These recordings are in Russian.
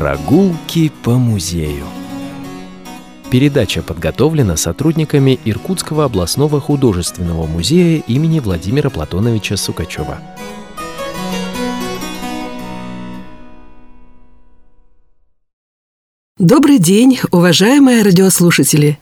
Прогулки по музею. Передача подготовлена сотрудниками Иркутского областного художественного музея имени Владимира Платоновича Сукачева. Добрый день, уважаемые радиослушатели!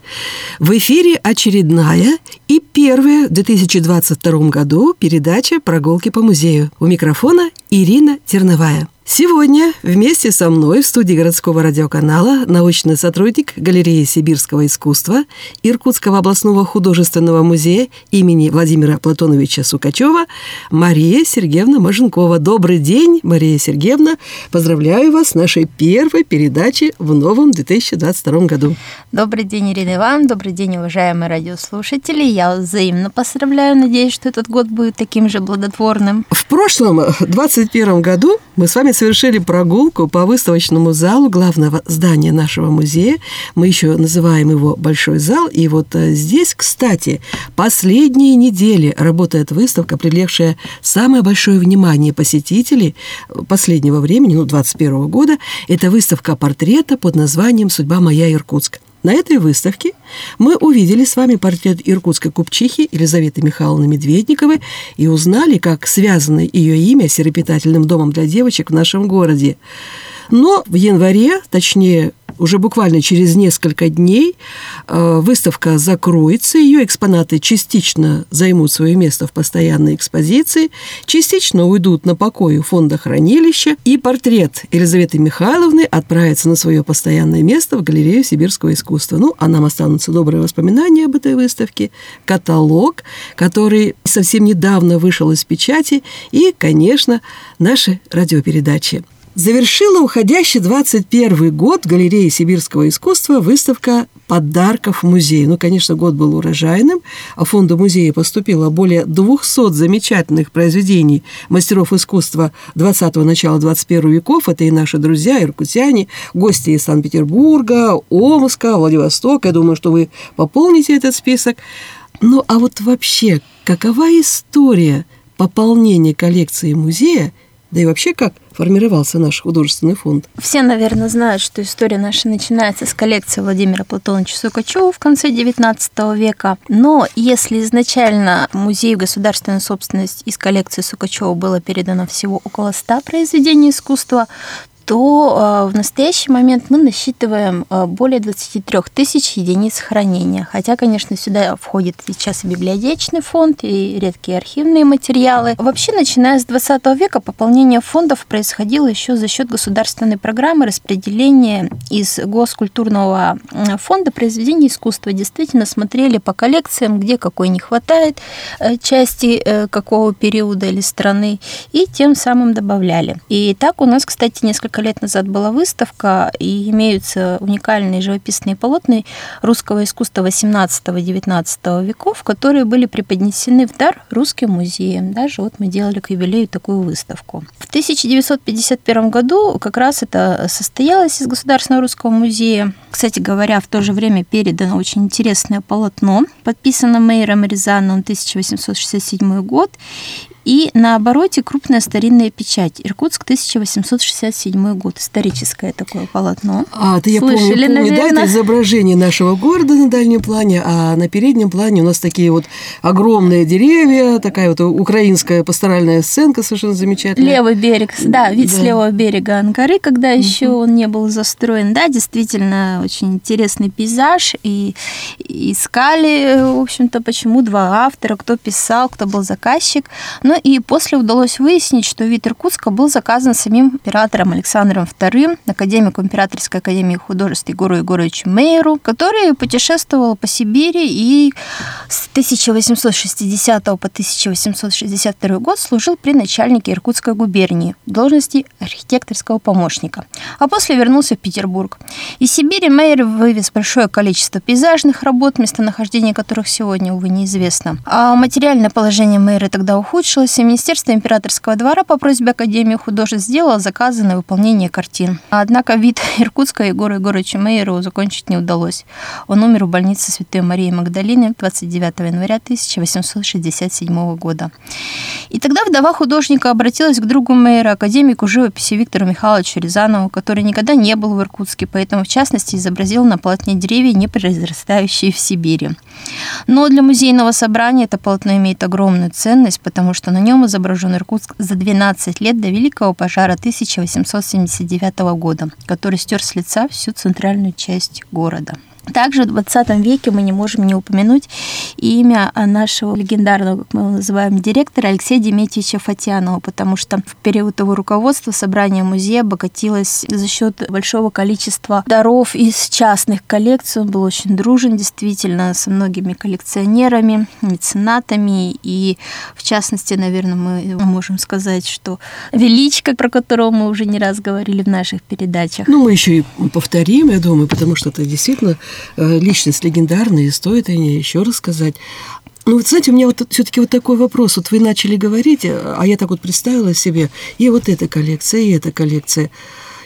В эфире очередная и первая в 2022 году передача «Прогулки по музею». У микрофона Ирина Терновая. Сегодня вместе со мной в студии городского радиоканала научный сотрудник галереи сибирского искусства Иркутского областного художественного музея имени Владимира Платоновича Сукачева Мария Сергеевна Маженкова. Добрый день, Мария Сергеевна. Поздравляю вас с нашей первой передачей в новом 2022 году. Добрый день, Ирина Ивановна. Добрый день, уважаемые радиослушатели. Я взаимно поздравляю. Надеюсь, что этот год будет таким же плодотворным. В прошлом, 2021 году, мы с вами совершили прогулку по выставочному залу главного здания нашего музея. Мы еще называем его Большой зал. И вот э, здесь, кстати, последние недели работает выставка, привлекшая самое большое внимание посетителей последнего времени, ну, 21 года. Это выставка портрета под названием «Судьба моя Иркутск». На этой выставке мы увидели с вами портрет иркутской купчихи Елизаветы Михайловны Медведниковой и узнали, как связано ее имя с серопитательным домом для девочек в нашем городе. Но в январе, точнее уже буквально через несколько дней э, выставка закроется, ее экспонаты частично займут свое место в постоянной экспозиции, частично уйдут на покой у фонда хранилища, и портрет Елизаветы Михайловны отправится на свое постоянное место в галерею сибирского искусства. Ну, а нам останутся добрые воспоминания об этой выставке, каталог, который совсем недавно вышел из печати, и, конечно, наши радиопередачи. Завершила уходящий 21 год в галерее сибирского искусства выставка подарков музею. Ну, конечно, год был урожайным, а фонду музея поступило более 200 замечательных произведений мастеров искусства 20-го, начала 21 веков. Это и наши друзья, иркутяне, гости из Санкт-Петербурга, Омска, Владивостока. Я думаю, что вы пополните этот список. Ну, а вот вообще, какова история пополнения коллекции музея – да и вообще, как формировался наш художественный фонд? Все, наверное, знают, что история наша начинается с коллекции Владимира Платоновича Сукачева в конце XIX века. Но если изначально музей государственной собственности из коллекции Сукачева было передано всего около 100 произведений искусства, то а, в настоящий момент мы насчитываем а, более 23 тысяч единиц хранения. Хотя, конечно, сюда входит сейчас и библиотечный фонд, и редкие архивные материалы. Вообще, начиная с 20 века, пополнение фондов происходило еще за счет государственной программы распределения из Госкультурного фонда произведений искусства. Действительно смотрели по коллекциям, где какой не хватает э, части э, какого периода или страны, и тем самым добавляли. И так у нас, кстати, несколько несколько лет назад была выставка, и имеются уникальные живописные полотна русского искусства 18-19 веков, которые были преподнесены в дар русским музеям. Даже вот мы делали к юбилею такую выставку. В 1951 году как раз это состоялось из Государственного русского музея. Кстати говоря, в то же время передано очень интересное полотно, подписано Мейером Рязановым 1867 год, и на обороте крупная старинная печать. Иркутск, 1867 год. Историческое такое полотно. А, это я Слышали, помню, помню да, это изображение нашего города на дальнем плане, а на переднем плане у нас такие вот огромные деревья, такая вот украинская пасторальная сценка совершенно замечательная. Левый берег, да, вид да. с левого берега Анкары, когда угу. еще он не был застроен. Да, действительно, очень интересный пейзаж. И искали, в общем-то, почему два автора, кто писал, кто был заказчик. Но и после удалось выяснить, что вид Иркутска был заказан самим императором Александром II, академиком Императорской академии художеств Егору Егоровичу Мейеру, который путешествовал по Сибири и с 1860 по 1862 год служил при начальнике Иркутской губернии в должности архитекторского помощника, а после вернулся в Петербург. Из Сибири Мейер вывез большое количество пейзажных работ, местонахождение которых сегодня, увы, неизвестно. А материальное положение Мейера тогда ухудшилось, вопросе Министерство императорского двора по просьбе Академии художеств сделало заказы на выполнение картин. Однако вид Иркутска Егору Егоровичу Мейерову закончить не удалось. Он умер в больнице Святой Марии Магдалины 29 января 1867 года. И тогда вдова художника обратилась к другу Мейера, академику живописи Виктору Михайловичу Рязанову, который никогда не был в Иркутске, поэтому в частности изобразил на полотне деревья, не произрастающие в Сибири. Но для музейного собрания это полотно имеет огромную ценность, потому что на нем изображен Иркутск за 12 лет до Великого пожара 1879 года, который стер с лица всю центральную часть города. Также в 20 веке мы не можем не упомянуть имя нашего легендарного, как мы его называем, директора Алексея Деметьевича Фатьянова, потому что в период его руководства собрание музея обогатилось за счет большого количества даров из частных коллекций. Он был очень дружен, действительно, со многими коллекционерами, меценатами, и в частности, наверное, мы можем сказать, что Величко, про которого мы уже не раз говорили в наших передачах. Ну, мы еще и повторим, я думаю, потому что это действительно личность легендарная, и стоит о ней еще рассказать. Ну, вот знаете, у меня вот все-таки вот такой вопрос. Вот вы начали говорить, а я так вот представила себе, и вот эта коллекция, и эта коллекция.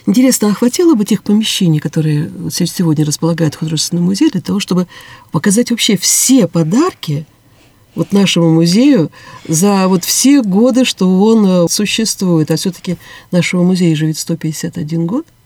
Интересно, а хватило бы тех помещений, которые сегодня располагает художественный музей, для того, чтобы показать вообще все подарки вот нашему музею за вот все годы, что он э, существует. А все-таки нашего музея живет 151 год –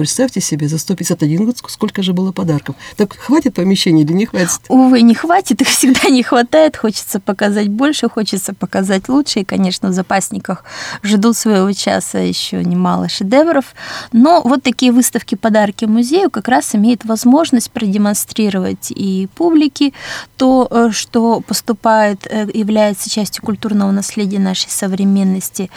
Представьте себе, за 151 год сколько же было подарков. Так хватит помещений или не хватит? Увы, не хватит, их всегда не хватает. Хочется показать больше, хочется показать лучше. И, конечно, в запасниках ждут своего часа еще немало шедевров. Но вот такие выставки подарки музею как раз имеют возможность продемонстрировать и публике то, э, что поступает, э, является частью культурного наследия нашей современности.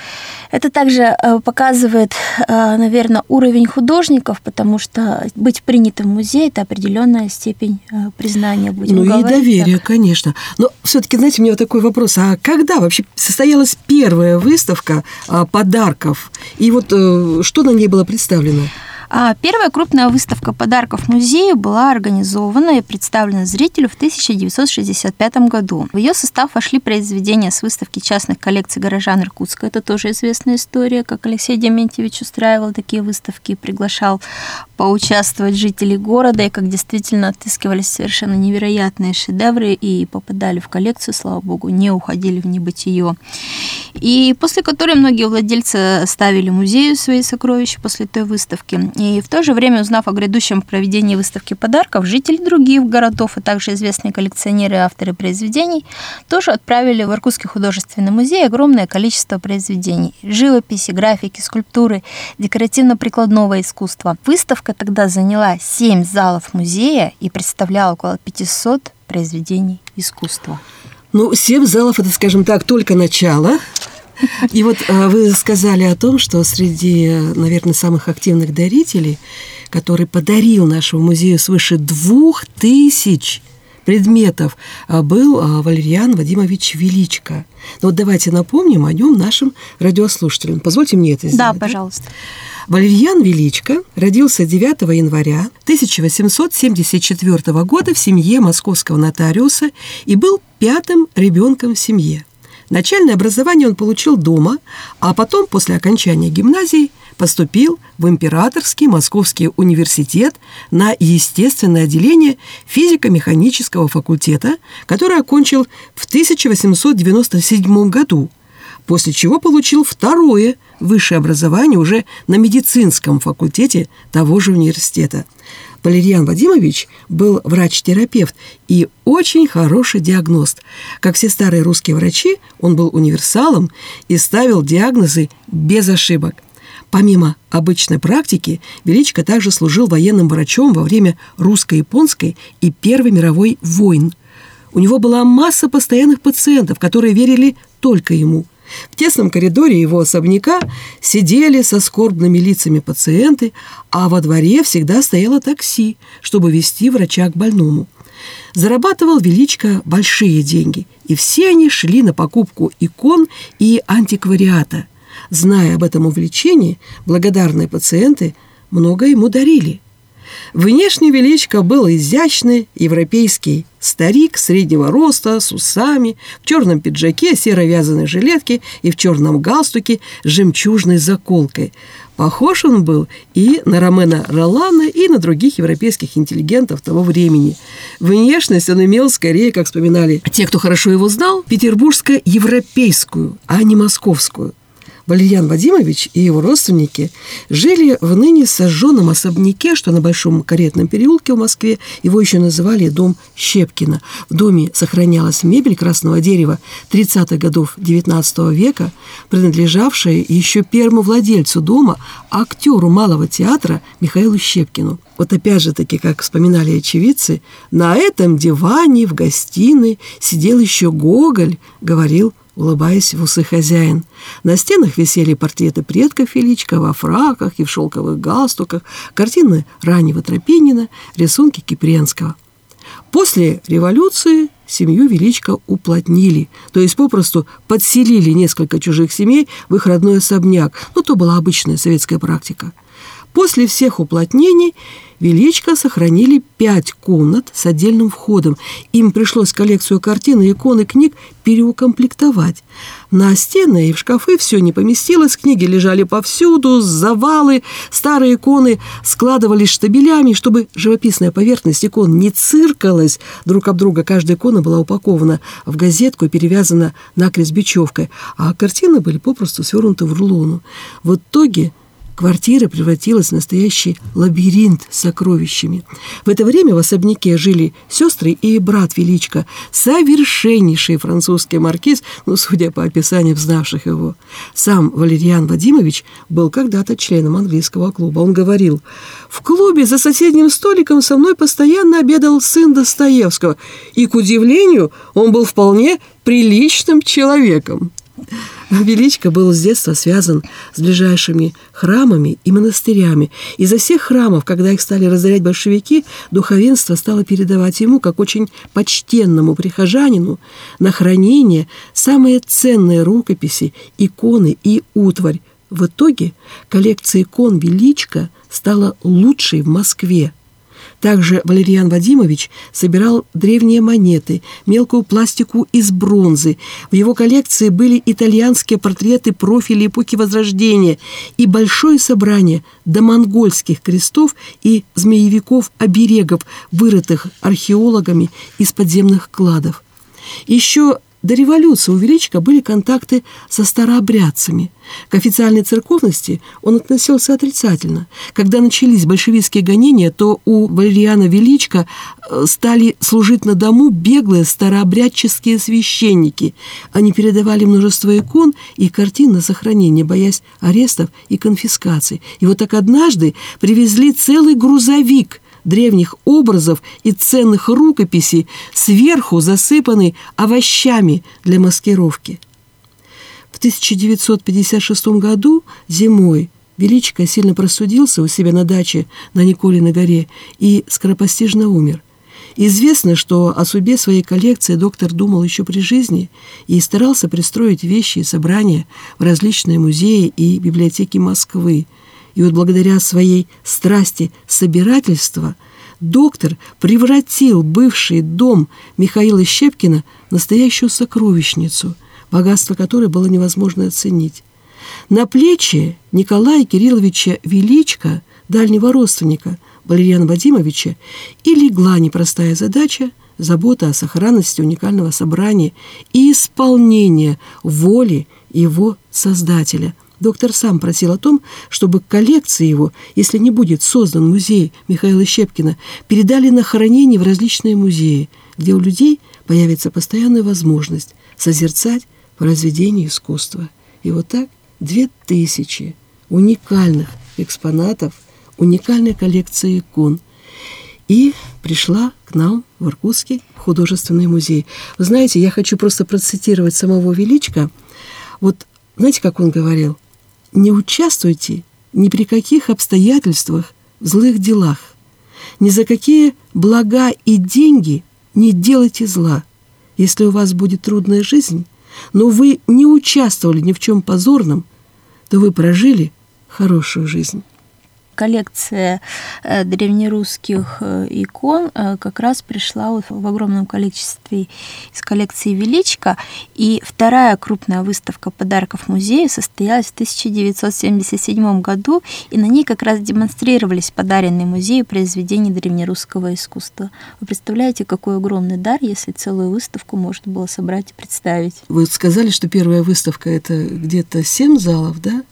Это также э, показывает, наверное, уровень художника, художников, потому что быть принятым в музей – это определенная степень э, признания, будем Ну говорить и доверие, так. конечно. Но все-таки, знаете, у меня вот такой вопрос. А когда вообще состоялась первая выставка а, подарков? И вот э, что на ней было представлено? А первая крупная выставка подарков музею была организована и представлена зрителю в 1965 году. В ее состав вошли произведения с выставки частных коллекций горожан Иркутска. Это тоже известная история, как Алексей Дементьевич устраивал такие выставки и приглашал поучаствовать жителей города, и как действительно отыскивались совершенно невероятные шедевры и попадали в коллекцию, слава богу, не уходили в небытие. И после которой многие владельцы ставили музею свои сокровища после той выставки. И в то же время, узнав о грядущем проведении выставки подарков, жители других городов, а также известные коллекционеры и авторы произведений тоже отправили в Иркутский художественный музей огромное количество произведений. Живописи, графики, скульптуры, декоративно-прикладного искусства. Выставка тогда заняла 7 залов музея и представляла около 500 произведений искусства. Ну, семь залов – это, скажем так, только начало. И вот э, вы сказали о том, что среди, наверное, самых активных дарителей, который подарил нашему музею свыше двух тысяч предметов, э, был э, Валерьян Вадимович Величко. Ну вот давайте напомним о нем нашим радиослушателям. Позвольте мне это сделать. Да, пожалуйста. Валерьян Величко родился 9 января 1874 года в семье московского нотариуса и был пятым ребенком в семье. Начальное образование он получил дома, а потом, после окончания гимназии, поступил в Императорский Московский университет на естественное отделение физико-механического факультета, который окончил в 1897 году, после чего получил второе высшее образование уже на медицинском факультете того же университета – Валерьян Вадимович был врач-терапевт и очень хороший диагност. Как все старые русские врачи, он был универсалом и ставил диагнозы без ошибок. Помимо обычной практики, Величко также служил военным врачом во время русско-японской и Первой мировой войн. У него была масса постоянных пациентов, которые верили только ему – в тесном коридоре его особняка сидели со скорбными лицами пациенты, а во дворе всегда стояло такси, чтобы вести врача к больному. Зарабатывал Величко большие деньги, и все они шли на покупку икон и антиквариата. Зная об этом увлечении, благодарные пациенты много ему дарили. Внешне Величко был изящный, европейский старик среднего роста, с усами, в черном пиджаке, серо вязаной жилетке и в черном галстуке с жемчужной заколкой. Похож он был и на Ромена Ролана, и на других европейских интеллигентов того времени. Внешность он имел скорее, как вспоминали те, кто хорошо его знал, петербургско-европейскую, а не московскую – Валерьян Вадимович и его родственники жили в ныне сожженном особняке, что на Большом Каретном переулке в Москве. Его еще называли дом Щепкина. В доме сохранялась мебель красного дерева 30-х годов XIX века, принадлежавшая еще первому владельцу дома, актеру Малого театра Михаилу Щепкину. Вот опять же таки, как вспоминали очевидцы, на этом диване в гостиной сидел еще Гоголь, говорил улыбаясь в усы хозяин. На стенах висели портреты предков Величко во фраках и в шелковых галстуках, картины раннего Тропинина, рисунки Кипренского. После революции семью Величко уплотнили, то есть попросту подселили несколько чужих семей в их родной особняк. Ну, то была обычная советская практика. После всех уплотнений Величко сохранили пять комнат с отдельным входом. Им пришлось коллекцию картин и икон и книг переукомплектовать. На стены и в шкафы все не поместилось, книги лежали повсюду, завалы, старые иконы складывались штабелями, чтобы живописная поверхность икон не циркалась друг об друга. Каждая икона была упакована в газетку и перевязана накрест бечевкой, а картины были попросту свернуты в рулону. В итоге Квартира превратилась в настоящий лабиринт с сокровищами. В это время в особняке жили сестры и брат Величко, совершеннейший французский маркиз, ну, судя по описаниям знавших его. Сам Валерьян Вадимович был когда-то членом английского клуба. Он говорил, «В клубе за соседним столиком со мной постоянно обедал сын Достоевского, и, к удивлению, он был вполне приличным человеком». Величко был с детства связан с ближайшими храмами и монастырями. Из-за всех храмов, когда их стали разорять большевики, духовенство стало передавать ему, как очень почтенному прихожанину, на хранение самые ценные рукописи, иконы и утварь. В итоге коллекция икон Величко стала лучшей в Москве. Также Валерьян Вадимович собирал древние монеты, мелкую пластику из бронзы. В его коллекции были итальянские портреты профилей эпохи Возрождения и большое собрание домонгольских крестов и змеевиков-оберегов, вырытых археологами из подземных кладов. Еще до революции у Величко были контакты со старообрядцами. К официальной церковности он относился отрицательно. Когда начались большевистские гонения, то у Валериана Величко э, стали служить на дому беглые старообрядческие священники. Они передавали множество икон и картин на сохранение, боясь арестов и конфискаций. И вот так однажды привезли целый грузовик древних образов и ценных рукописей, сверху засыпанный овощами для маскировки. В 1956 году зимой Величко сильно простудился у себя на даче на Николиной горе и скоропостижно умер. Известно, что о судьбе своей коллекции доктор думал еще при жизни и старался пристроить вещи и собрания в различные музеи и библиотеки Москвы – и вот благодаря своей страсти собирательства доктор превратил бывший дом Михаила Щепкина в настоящую сокровищницу, богатство которой было невозможно оценить. На плечи Николая Кирилловича Величко, дальнего родственника Валерьяна Вадимовича, и легла непростая задача – забота о сохранности уникального собрания и исполнения воли его создателя – Доктор сам просил о том, чтобы коллекции его, если не будет создан музей Михаила Щепкина, передали на хранение в различные музеи, где у людей появится постоянная возможность созерцать произведения искусства. И вот так две тысячи уникальных экспонатов, уникальной коллекции икон. И пришла к нам в Иркутский художественный музей. Вы знаете, я хочу просто процитировать самого Величко. Вот знаете, как он говорил? Не участвуйте ни при каких обстоятельствах в злых делах. Ни за какие блага и деньги не делайте зла. Если у вас будет трудная жизнь, но вы не участвовали ни в чем позорном, то вы прожили хорошую жизнь. Коллекция э, древнерусских э, икон э, как раз пришла в огромном количестве из коллекции Величко. И вторая крупная выставка подарков музея состоялась в 1977 году, и на ней как раз демонстрировались подаренные музею произведения древнерусского искусства. Вы представляете, какой огромный дар, если целую выставку можно было собрать и представить? Вы сказали, что первая выставка – это где-то семь залов, да?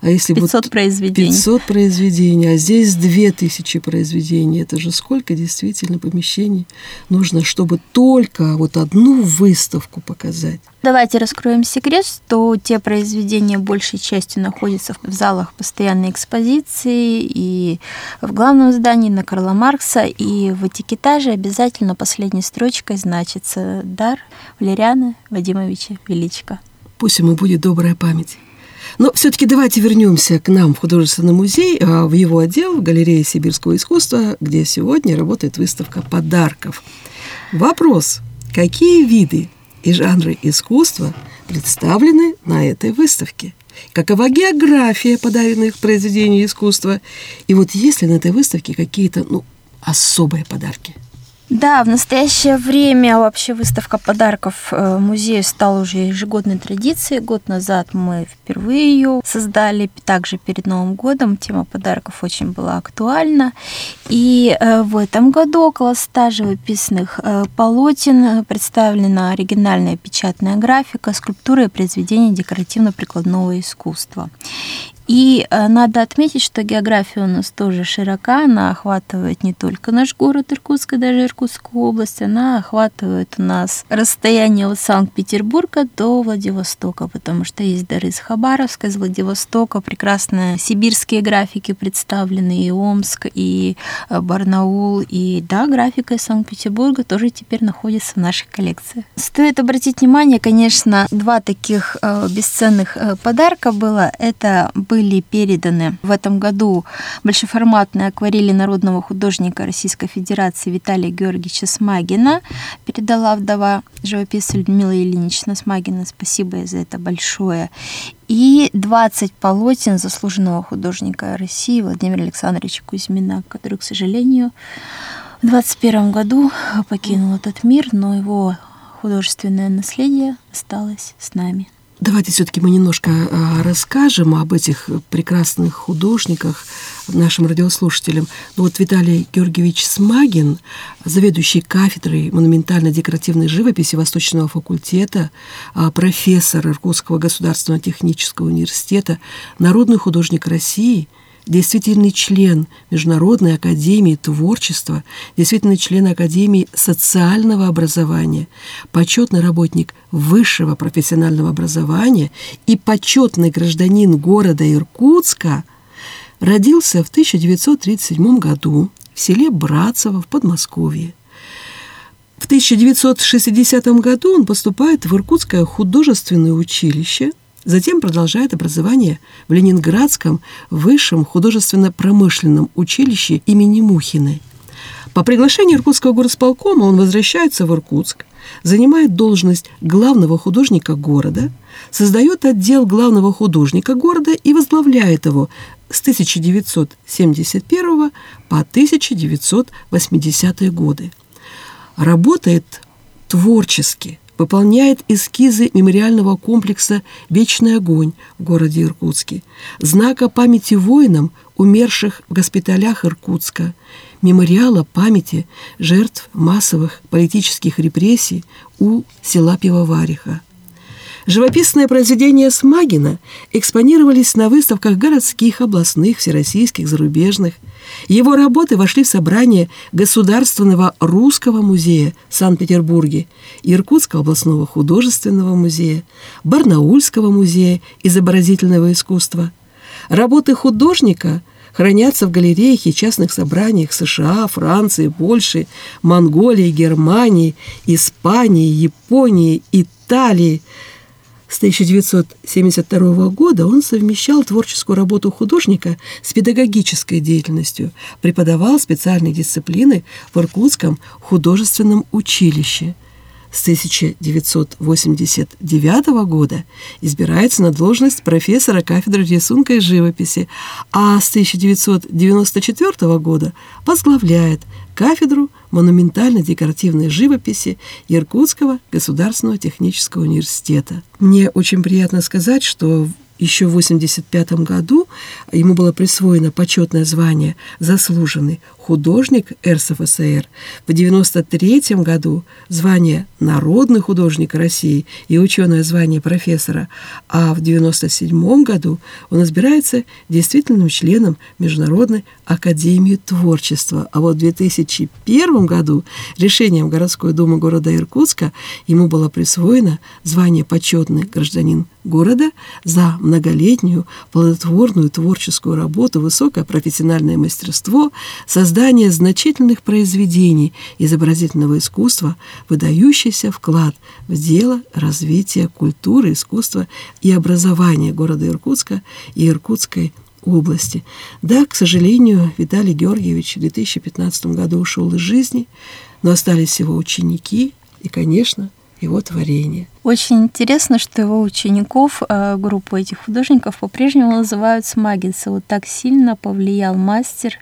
А если 500 вот произведений. 500 произведений, а здесь 2000 произведений. Это же сколько действительно помещений нужно, чтобы только вот одну выставку показать. Давайте раскроем секрет, что те произведения большей частью находятся в залах постоянной экспозиции и в главном здании на Карла Маркса, и в этикетаже обязательно последней строчкой значится «Дар Валериана Вадимовича Величко». Пусть ему будет добрая память. Но все-таки давайте вернемся к нам в художественный музей, а в его отдел, в галерее сибирского искусства, где сегодня работает выставка подарков. Вопрос, какие виды и жанры искусства представлены на этой выставке? Какова география подаренных произведений искусства? И вот есть ли на этой выставке какие-то ну, особые подарки – да, в настоящее время вообще выставка подарков э, музею стала уже ежегодной традицией. Год назад мы впервые ее создали, также перед Новым годом. Тема подарков очень была актуальна. И э, в этом году около 100 живописных э, полотен представлена оригинальная печатная графика, скульптуры и произведения декоративно-прикладного искусства. И э, надо отметить, что география у нас тоже широка, она охватывает не только наш город Иркутск, и даже Иркутскую область, она охватывает у нас расстояние от Санкт-Петербурга до Владивостока, потому что есть дары из Хабаровска, из Владивостока, прекрасные сибирские графики представлены, и Омск, и э, Барнаул, и да, графика из Санкт-Петербурга тоже теперь находится в нашей коллекции. Стоит обратить внимание, конечно, два таких э, бесценных подарка было. Это были были переданы в этом году большеформатные акварели народного художника Российской Федерации Виталия Георгиевича Смагина. Передала вдова живописца Людмила Ильинична Смагина. Спасибо за это большое. И 20 полотен заслуженного художника России Владимира Александровича Кузьмина, который, к сожалению, в 21 году покинул этот мир, но его художественное наследие осталось с нами. Давайте все-таки мы немножко а, расскажем об этих прекрасных художниках нашим радиослушателям. Ну вот Виталий Георгиевич Смагин, заведующий кафедрой монументально-декоративной живописи Восточного факультета, а, профессор Иркутского государственного технического университета, народный художник России – действительный член Международной академии творчества, действительный член Академии социального образования, почетный работник высшего профессионального образования и почетный гражданин города Иркутска, родился в 1937 году в селе Братцево в Подмосковье. В 1960 году он поступает в Иркутское художественное училище – Затем продолжает образование в Ленинградском высшем художественно-промышленном училище имени Мухиной. По приглашению Иркутского горосполкома он возвращается в Иркутск, занимает должность главного художника города, создает отдел главного художника города и возглавляет его с 1971 по 1980 годы. Работает творчески – выполняет эскизы мемориального комплекса «Вечный огонь» в городе Иркутске, знака памяти воинам, умерших в госпиталях Иркутска, мемориала памяти жертв массовых политических репрессий у села Пивовариха. Живописные произведения Смагина экспонировались на выставках городских, областных, всероссийских, зарубежных. Его работы вошли в собрание Государственного русского музея в Санкт-Петербурге, Иркутского областного художественного музея, Барнаульского музея изобразительного искусства. Работы художника хранятся в галереях и частных собраниях США, Франции, Польши, Монголии, Германии, Испании, Японии, Италии – с 1972 года он совмещал творческую работу художника с педагогической деятельностью, преподавал специальные дисциплины в Иркутском художественном училище. С 1989 года избирается на должность профессора кафедры рисунка и живописи, а с 1994 года возглавляет кафедру монументально-декоративной живописи Иркутского государственного технического университета. Мне очень приятно сказать, что еще в 1985 году ему было присвоено почетное звание «Заслуженный художник РСФСР». В 1993 году звание «Народный художник России» и ученое звание профессора. А в 1997 году он избирается действительным членом Международной академии творчества. А вот в 2001 году решением городской думы города Иркутска ему было присвоено звание «Почетный гражданин города» за многолетнюю плодотворную творческую работу, высокое профессиональное мастерство, создание значительных произведений изобразительного искусства, выдающийся вклад в дело развития культуры, искусства и образования города Иркутска и Иркутской области. Да, к сожалению, Виталий Георгиевич в 2015 году ушел из жизни, но остались его ученики и, конечно, его творения – очень интересно, что его учеников, э, группу этих художников по-прежнему называют смагинцы. Вот так сильно повлиял мастер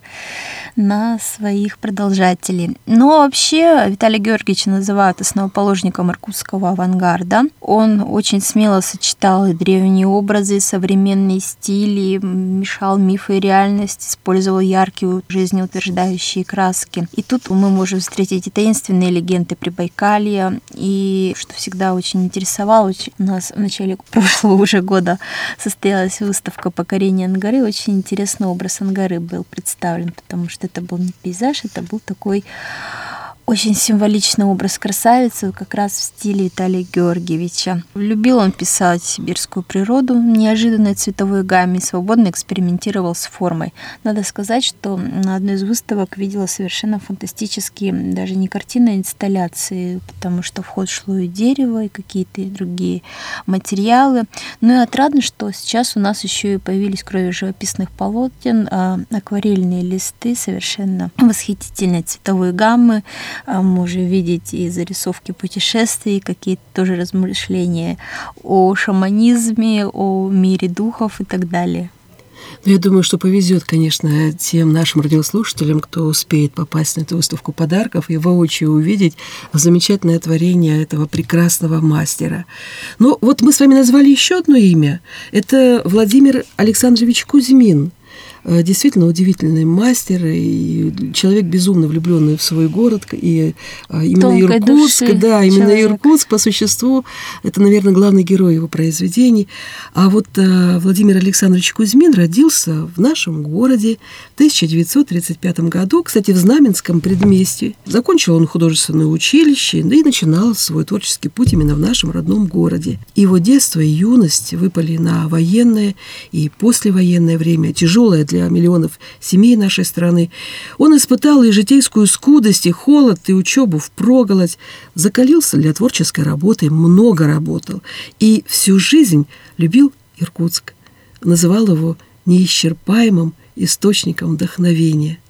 на своих продолжателей. Но вообще Виталий Георгиевич называют основоположником иркутского авангарда. Он очень смело сочетал и древние образы, и современные стили, мешал мифы и реальность, использовал яркие жизнеутверждающие краски. И тут мы можем встретить и таинственные легенды Прибайкалья, и, что всегда очень интересовал. У нас в начале прошлого уже года состоялась выставка покорения Ангары. Очень интересный образ Ангары был представлен, потому что это был не пейзаж, это был такой очень символичный образ красавицы, как раз в стиле Виталия Георгиевича. Любил он писать сибирскую природу, неожиданной цветовой гамме, свободно экспериментировал с формой. Надо сказать, что на одной из выставок видела совершенно фантастические, даже не картины, а инсталляции, потому что в шло и дерево, и какие-то другие материалы. Ну и отрадно, что сейчас у нас еще и появились, кроме живописных полотен, а, акварельные листы совершенно восхитительной цветовой гаммы, а, можем видеть и зарисовки путешествий, какие-то тоже размышления о шаманизме, о мире духов и так далее. Ну, я думаю, что повезет, конечно, тем нашим радиослушателям, кто успеет попасть на эту выставку подарков и воочию увидеть замечательное творение этого прекрасного мастера. Но ну, вот мы с вами назвали еще одно имя. Это Владимир Александрович Кузьмин. Э, действительно удивительный мастер и человек безумно влюбленный в свой город и э, именно Тонкой Иркутск, да, именно человек. Иркутск по существу это, наверное, главный герой его произведений. А вот э, Владимир Александрович Кузьмин родился в нашем городе в 1935 году, кстати, в Знаменском предместье. Закончил он художественное училище, да и начинал свой творческий путь именно в нашем родном городе. Его детство и юность выпали на военное и послевоенное время, тяжелое для для миллионов семей нашей страны. Он испытал и житейскую скудость, и холод, и учебу в проголодь, закалился для творческой работы, много работал, и всю жизнь любил Иркутск, называл его неисчерпаемым источником вдохновения –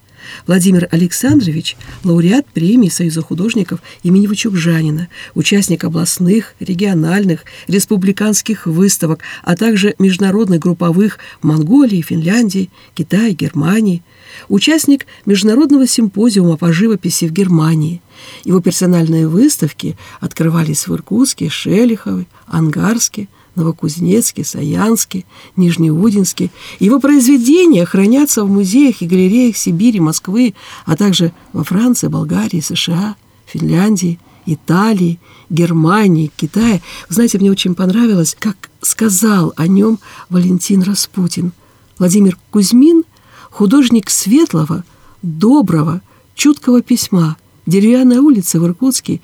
Владимир Александрович – лауреат премии Союза художников имени Вачугжанина, участник областных, региональных, республиканских выставок, а также международных групповых Монголии, Финляндии, Китая, Германии, участник международного симпозиума по живописи в Германии. Его персональные выставки открывались в Иркутске, Шелихове, Ангарске, Новокузнецке, Саянске, Нижнеудинске. Его произведения хранятся в музеях и галереях Сибири, Москвы, а также во Франции, Болгарии, США, Финляндии, Италии, Германии, Китае. Знаете, мне очень понравилось, как сказал о нем Валентин Распутин. Владимир Кузьмин – художник светлого, доброго, чуткого письма. Деревянная улица в Иркутске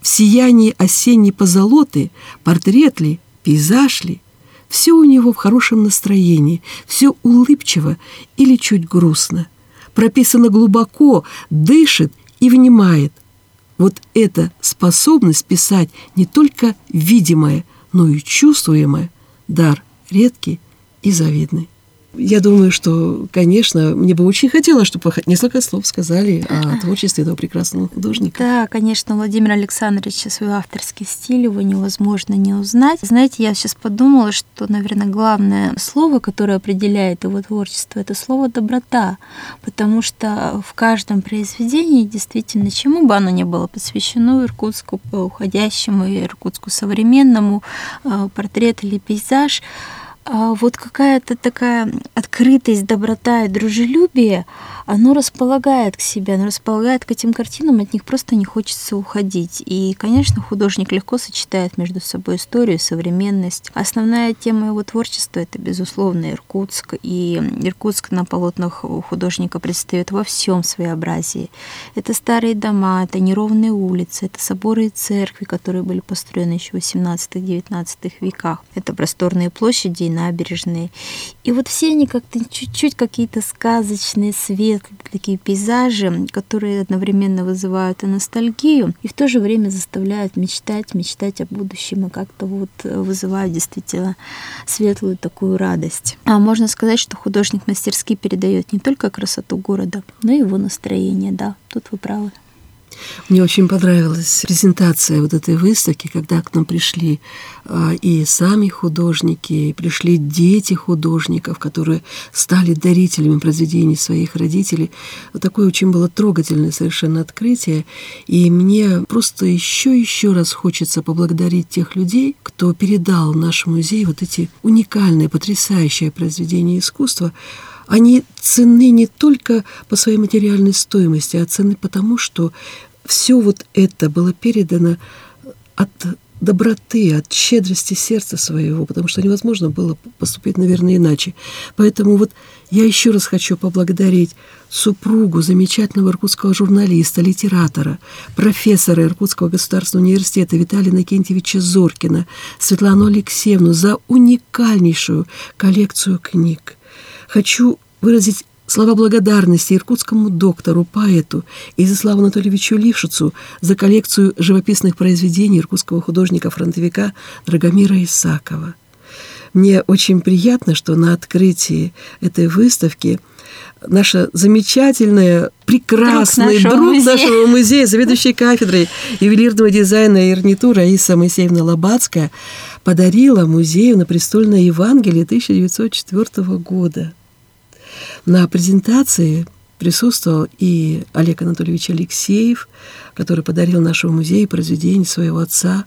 в сиянии осенней позолоты, портрет ли, пейзаж ли, все у него в хорошем настроении, все улыбчиво или чуть грустно. Прописано глубоко, дышит и внимает. Вот эта способность писать не только видимое, но и чувствуемое – дар редкий и завидный. Я думаю, что, конечно, мне бы очень хотелось, чтобы вы несколько слов сказали о творчестве этого прекрасного художника. Да, конечно, Владимир Александрович свой авторский стиль его невозможно не узнать. Знаете, я сейчас подумала, что, наверное, главное слово, которое определяет его творчество, это слово «доброта», потому что в каждом произведении, действительно, чему бы оно ни было посвящено Иркутску уходящему, Иркутску современному, э, портрет или пейзаж – вот какая-то такая открытость, доброта и дружелюбие, оно располагает к себе, оно располагает к этим картинам, от них просто не хочется уходить. И, конечно, художник легко сочетает между собой историю современность. Основная тема его творчества — это, безусловно, Иркутск. И Иркутск на полотнах художника предстает во всем своеобразии. Это старые дома, это неровные улицы, это соборы и церкви, которые были построены еще в 18-19 веках. Это просторные площади и набережные. И вот все они как-то чуть-чуть какие-то сказочные, светлые, такие пейзажи, которые одновременно вызывают и ностальгию, и в то же время заставляют мечтать, мечтать о будущем, и как-то вот вызывают действительно светлую такую радость. А можно сказать, что художник мастерски передает не только красоту города, но и его настроение, да, тут вы правы. Мне очень понравилась презентация вот этой выставки, когда к нам пришли а, и сами художники, и пришли дети художников, которые стали дарителями произведений своих родителей. Вот такое очень было трогательное совершенно открытие. И мне просто еще еще раз хочется поблагодарить тех людей, кто передал наш музей вот эти уникальные, потрясающие произведения искусства, они ценны не только по своей материальной стоимости, а ценны потому, что все вот это было передано от доброты, от щедрости сердца своего, потому что невозможно было поступить, наверное, иначе. Поэтому вот я еще раз хочу поблагодарить супругу замечательного иркутского журналиста, литератора, профессора Иркутского государственного университета Виталия Накентьевича Зоркина, Светлану Алексеевну за уникальнейшую коллекцию книг. Хочу выразить слова благодарности иркутскому доктору, поэту Изяславу Анатольевичу Лившицу за коллекцию живописных произведений иркутского художника-фронтовика Драгомира Исакова. Мне очень приятно, что на открытии этой выставки наша замечательная, прекрасный друг нашего, друг музея. нашего музея, заведующий кафедрой ювелирного дизайна и орниту Раиса Моисеевна Лобацкая подарила музею на престольное Евангелие 1904 года. На презентации присутствовал и Олег Анатольевич Алексеев, который подарил нашему музею произведение своего отца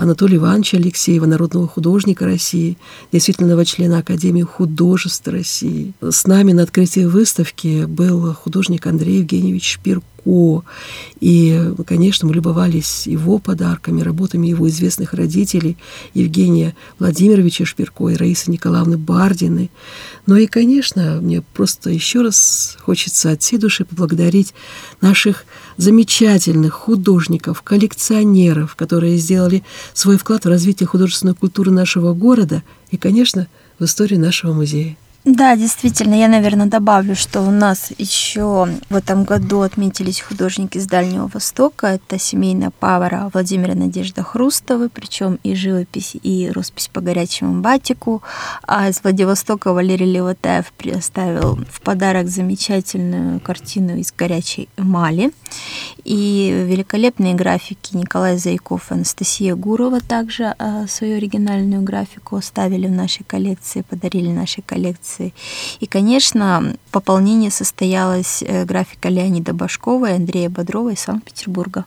Анатолия Ивановича Алексеева, народного художника России, действительного члена Академии художеств России. С нами на открытии выставки был художник Андрей Евгеньевич Шпирко, О. И, конечно, мы любовались его подарками, работами его известных родителей Евгения Владимировича Шпирко и Раисы Николаевны Бардины. Ну и, конечно, мне просто еще раз хочется от всей души поблагодарить наших замечательных художников, коллекционеров, которые сделали свой вклад в развитие художественной культуры нашего города и, конечно, в историю нашего музея. Да, действительно, я, наверное, добавлю, что у нас еще в этом году отметились художники с Дальнего Востока. Это семейная пара Владимира Надежда Хрустовы, причем и живопись, и роспись по горячему батику. А из Владивостока Валерий Левотаев предоставил в подарок замечательную картину из горячей эмали. И великолепные графики Николай Зайков и Анастасия Гурова также а, свою оригинальную графику оставили в нашей коллекции, подарили нашей коллекции коллекции. И, конечно, пополнение состоялось э, графика Леонида Башкова и Андрея Бодрова из Санкт-Петербурга.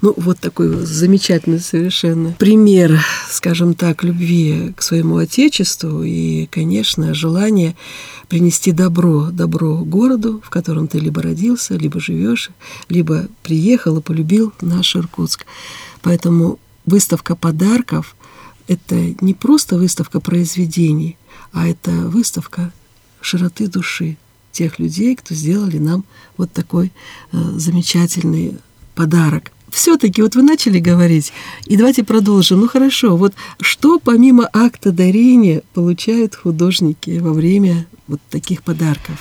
Ну, вот такой замечательный совершенно пример, скажем так, любви к своему Отечеству и, конечно, желание принести добро, добро городу, в котором ты либо родился, либо живешь, либо приехал и полюбил наш Иркутск. Поэтому выставка подарков – это не просто выставка произведений – а это выставка широты души тех людей, кто сделали нам вот такой э, замечательный подарок. Все-таки вот вы начали говорить, и давайте продолжим. Ну хорошо, вот что помимо акта дарения получают художники во время вот таких подарков?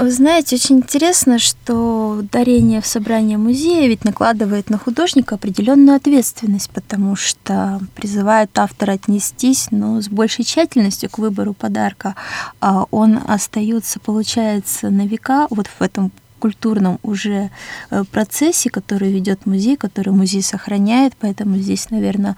Вы знаете, очень интересно, что дарение в собрание музея ведь накладывает на художника определенную ответственность, потому что призывает автора отнестись ну, с большей тщательностью к выбору подарка. А он остается, получается, на века вот в этом культурном уже э, процессе, который ведет музей, который музей сохраняет, поэтому здесь, наверное,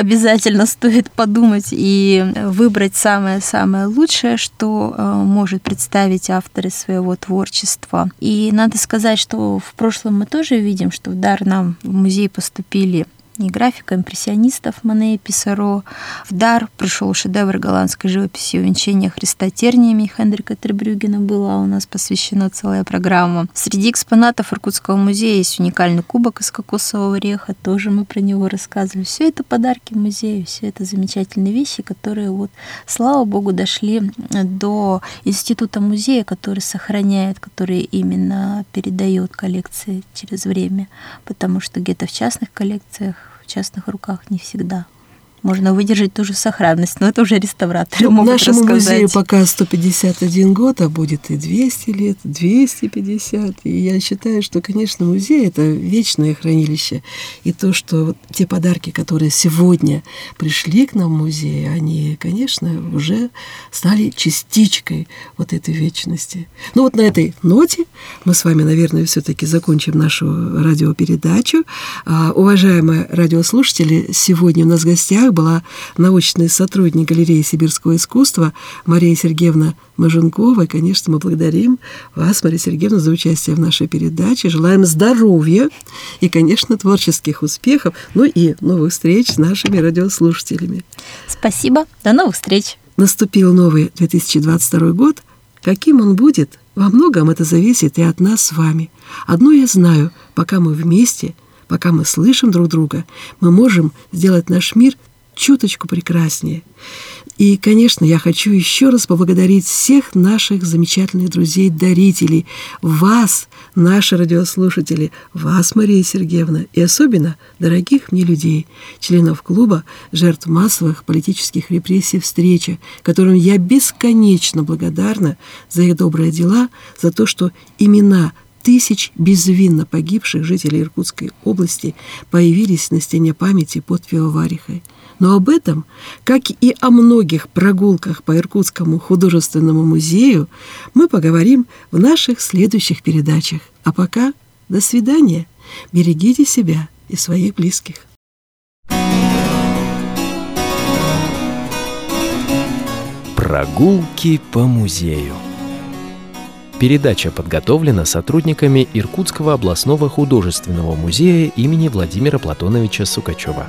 обязательно стоит подумать и выбрать самое-самое лучшее, что э, может представить авторы своего творчества. И надо сказать, что в прошлом мы тоже видим, что в дар нам в музей поступили и графика импрессионистов Мане и Писаро. В дар пришел шедевр голландской живописи «Увенчание Христа терниями» Хендрика Требрюгена была у нас посвящена целая программа. Среди экспонатов Иркутского музея есть уникальный кубок из кокосового ореха, тоже мы про него рассказывали. Все это подарки музею, все это замечательные вещи, которые вот, слава богу, дошли до института музея, который сохраняет, который именно передает коллекции через время, потому что где-то в частных коллекциях частных руках не всегда можно выдержать ту же сохранность, но это уже реставраторы ну, могут Нашему рассказать. музею пока 151 год, а будет и 200 лет, 250. И я считаю, что, конечно, музей – это вечное хранилище. И то, что вот те подарки, которые сегодня пришли к нам в музей, они, конечно, уже стали частичкой вот этой вечности. Ну вот на этой ноте мы с вами, наверное, все-таки закончим нашу радиопередачу. А, уважаемые радиослушатели, сегодня у нас в гостях гостях была научный сотрудник галереи сибирского искусства Мария Сергеевна Маженкова. И, конечно, мы благодарим вас, Мария Сергеевна, за участие в нашей передаче. Желаем здоровья и, конечно, творческих успехов, ну и новых встреч с нашими радиослушателями. Спасибо. До новых встреч. Наступил новый 2022 год. Каким он будет, во многом это зависит и от нас с вами. Одно я знаю, пока мы вместе, пока мы слышим друг друга, мы можем сделать наш мир чуточку прекраснее. И, конечно, я хочу еще раз поблагодарить всех наших замечательных друзей-дарителей, вас, наши радиослушатели, вас, Мария Сергеевна, и особенно дорогих мне людей, членов клуба жертв массовых политических репрессий «Встреча», которым я бесконечно благодарна за их добрые дела, за то, что имена тысяч безвинно погибших жителей Иркутской области появились на стене памяти под Пивоварихой. Но об этом, как и о многих прогулках по Иркутскому художественному музею, мы поговорим в наших следующих передачах. А пока до свидания. Берегите себя и своих близких. Прогулки по музею. Передача подготовлена сотрудниками Иркутского областного художественного музея имени Владимира Платоновича Сукачева.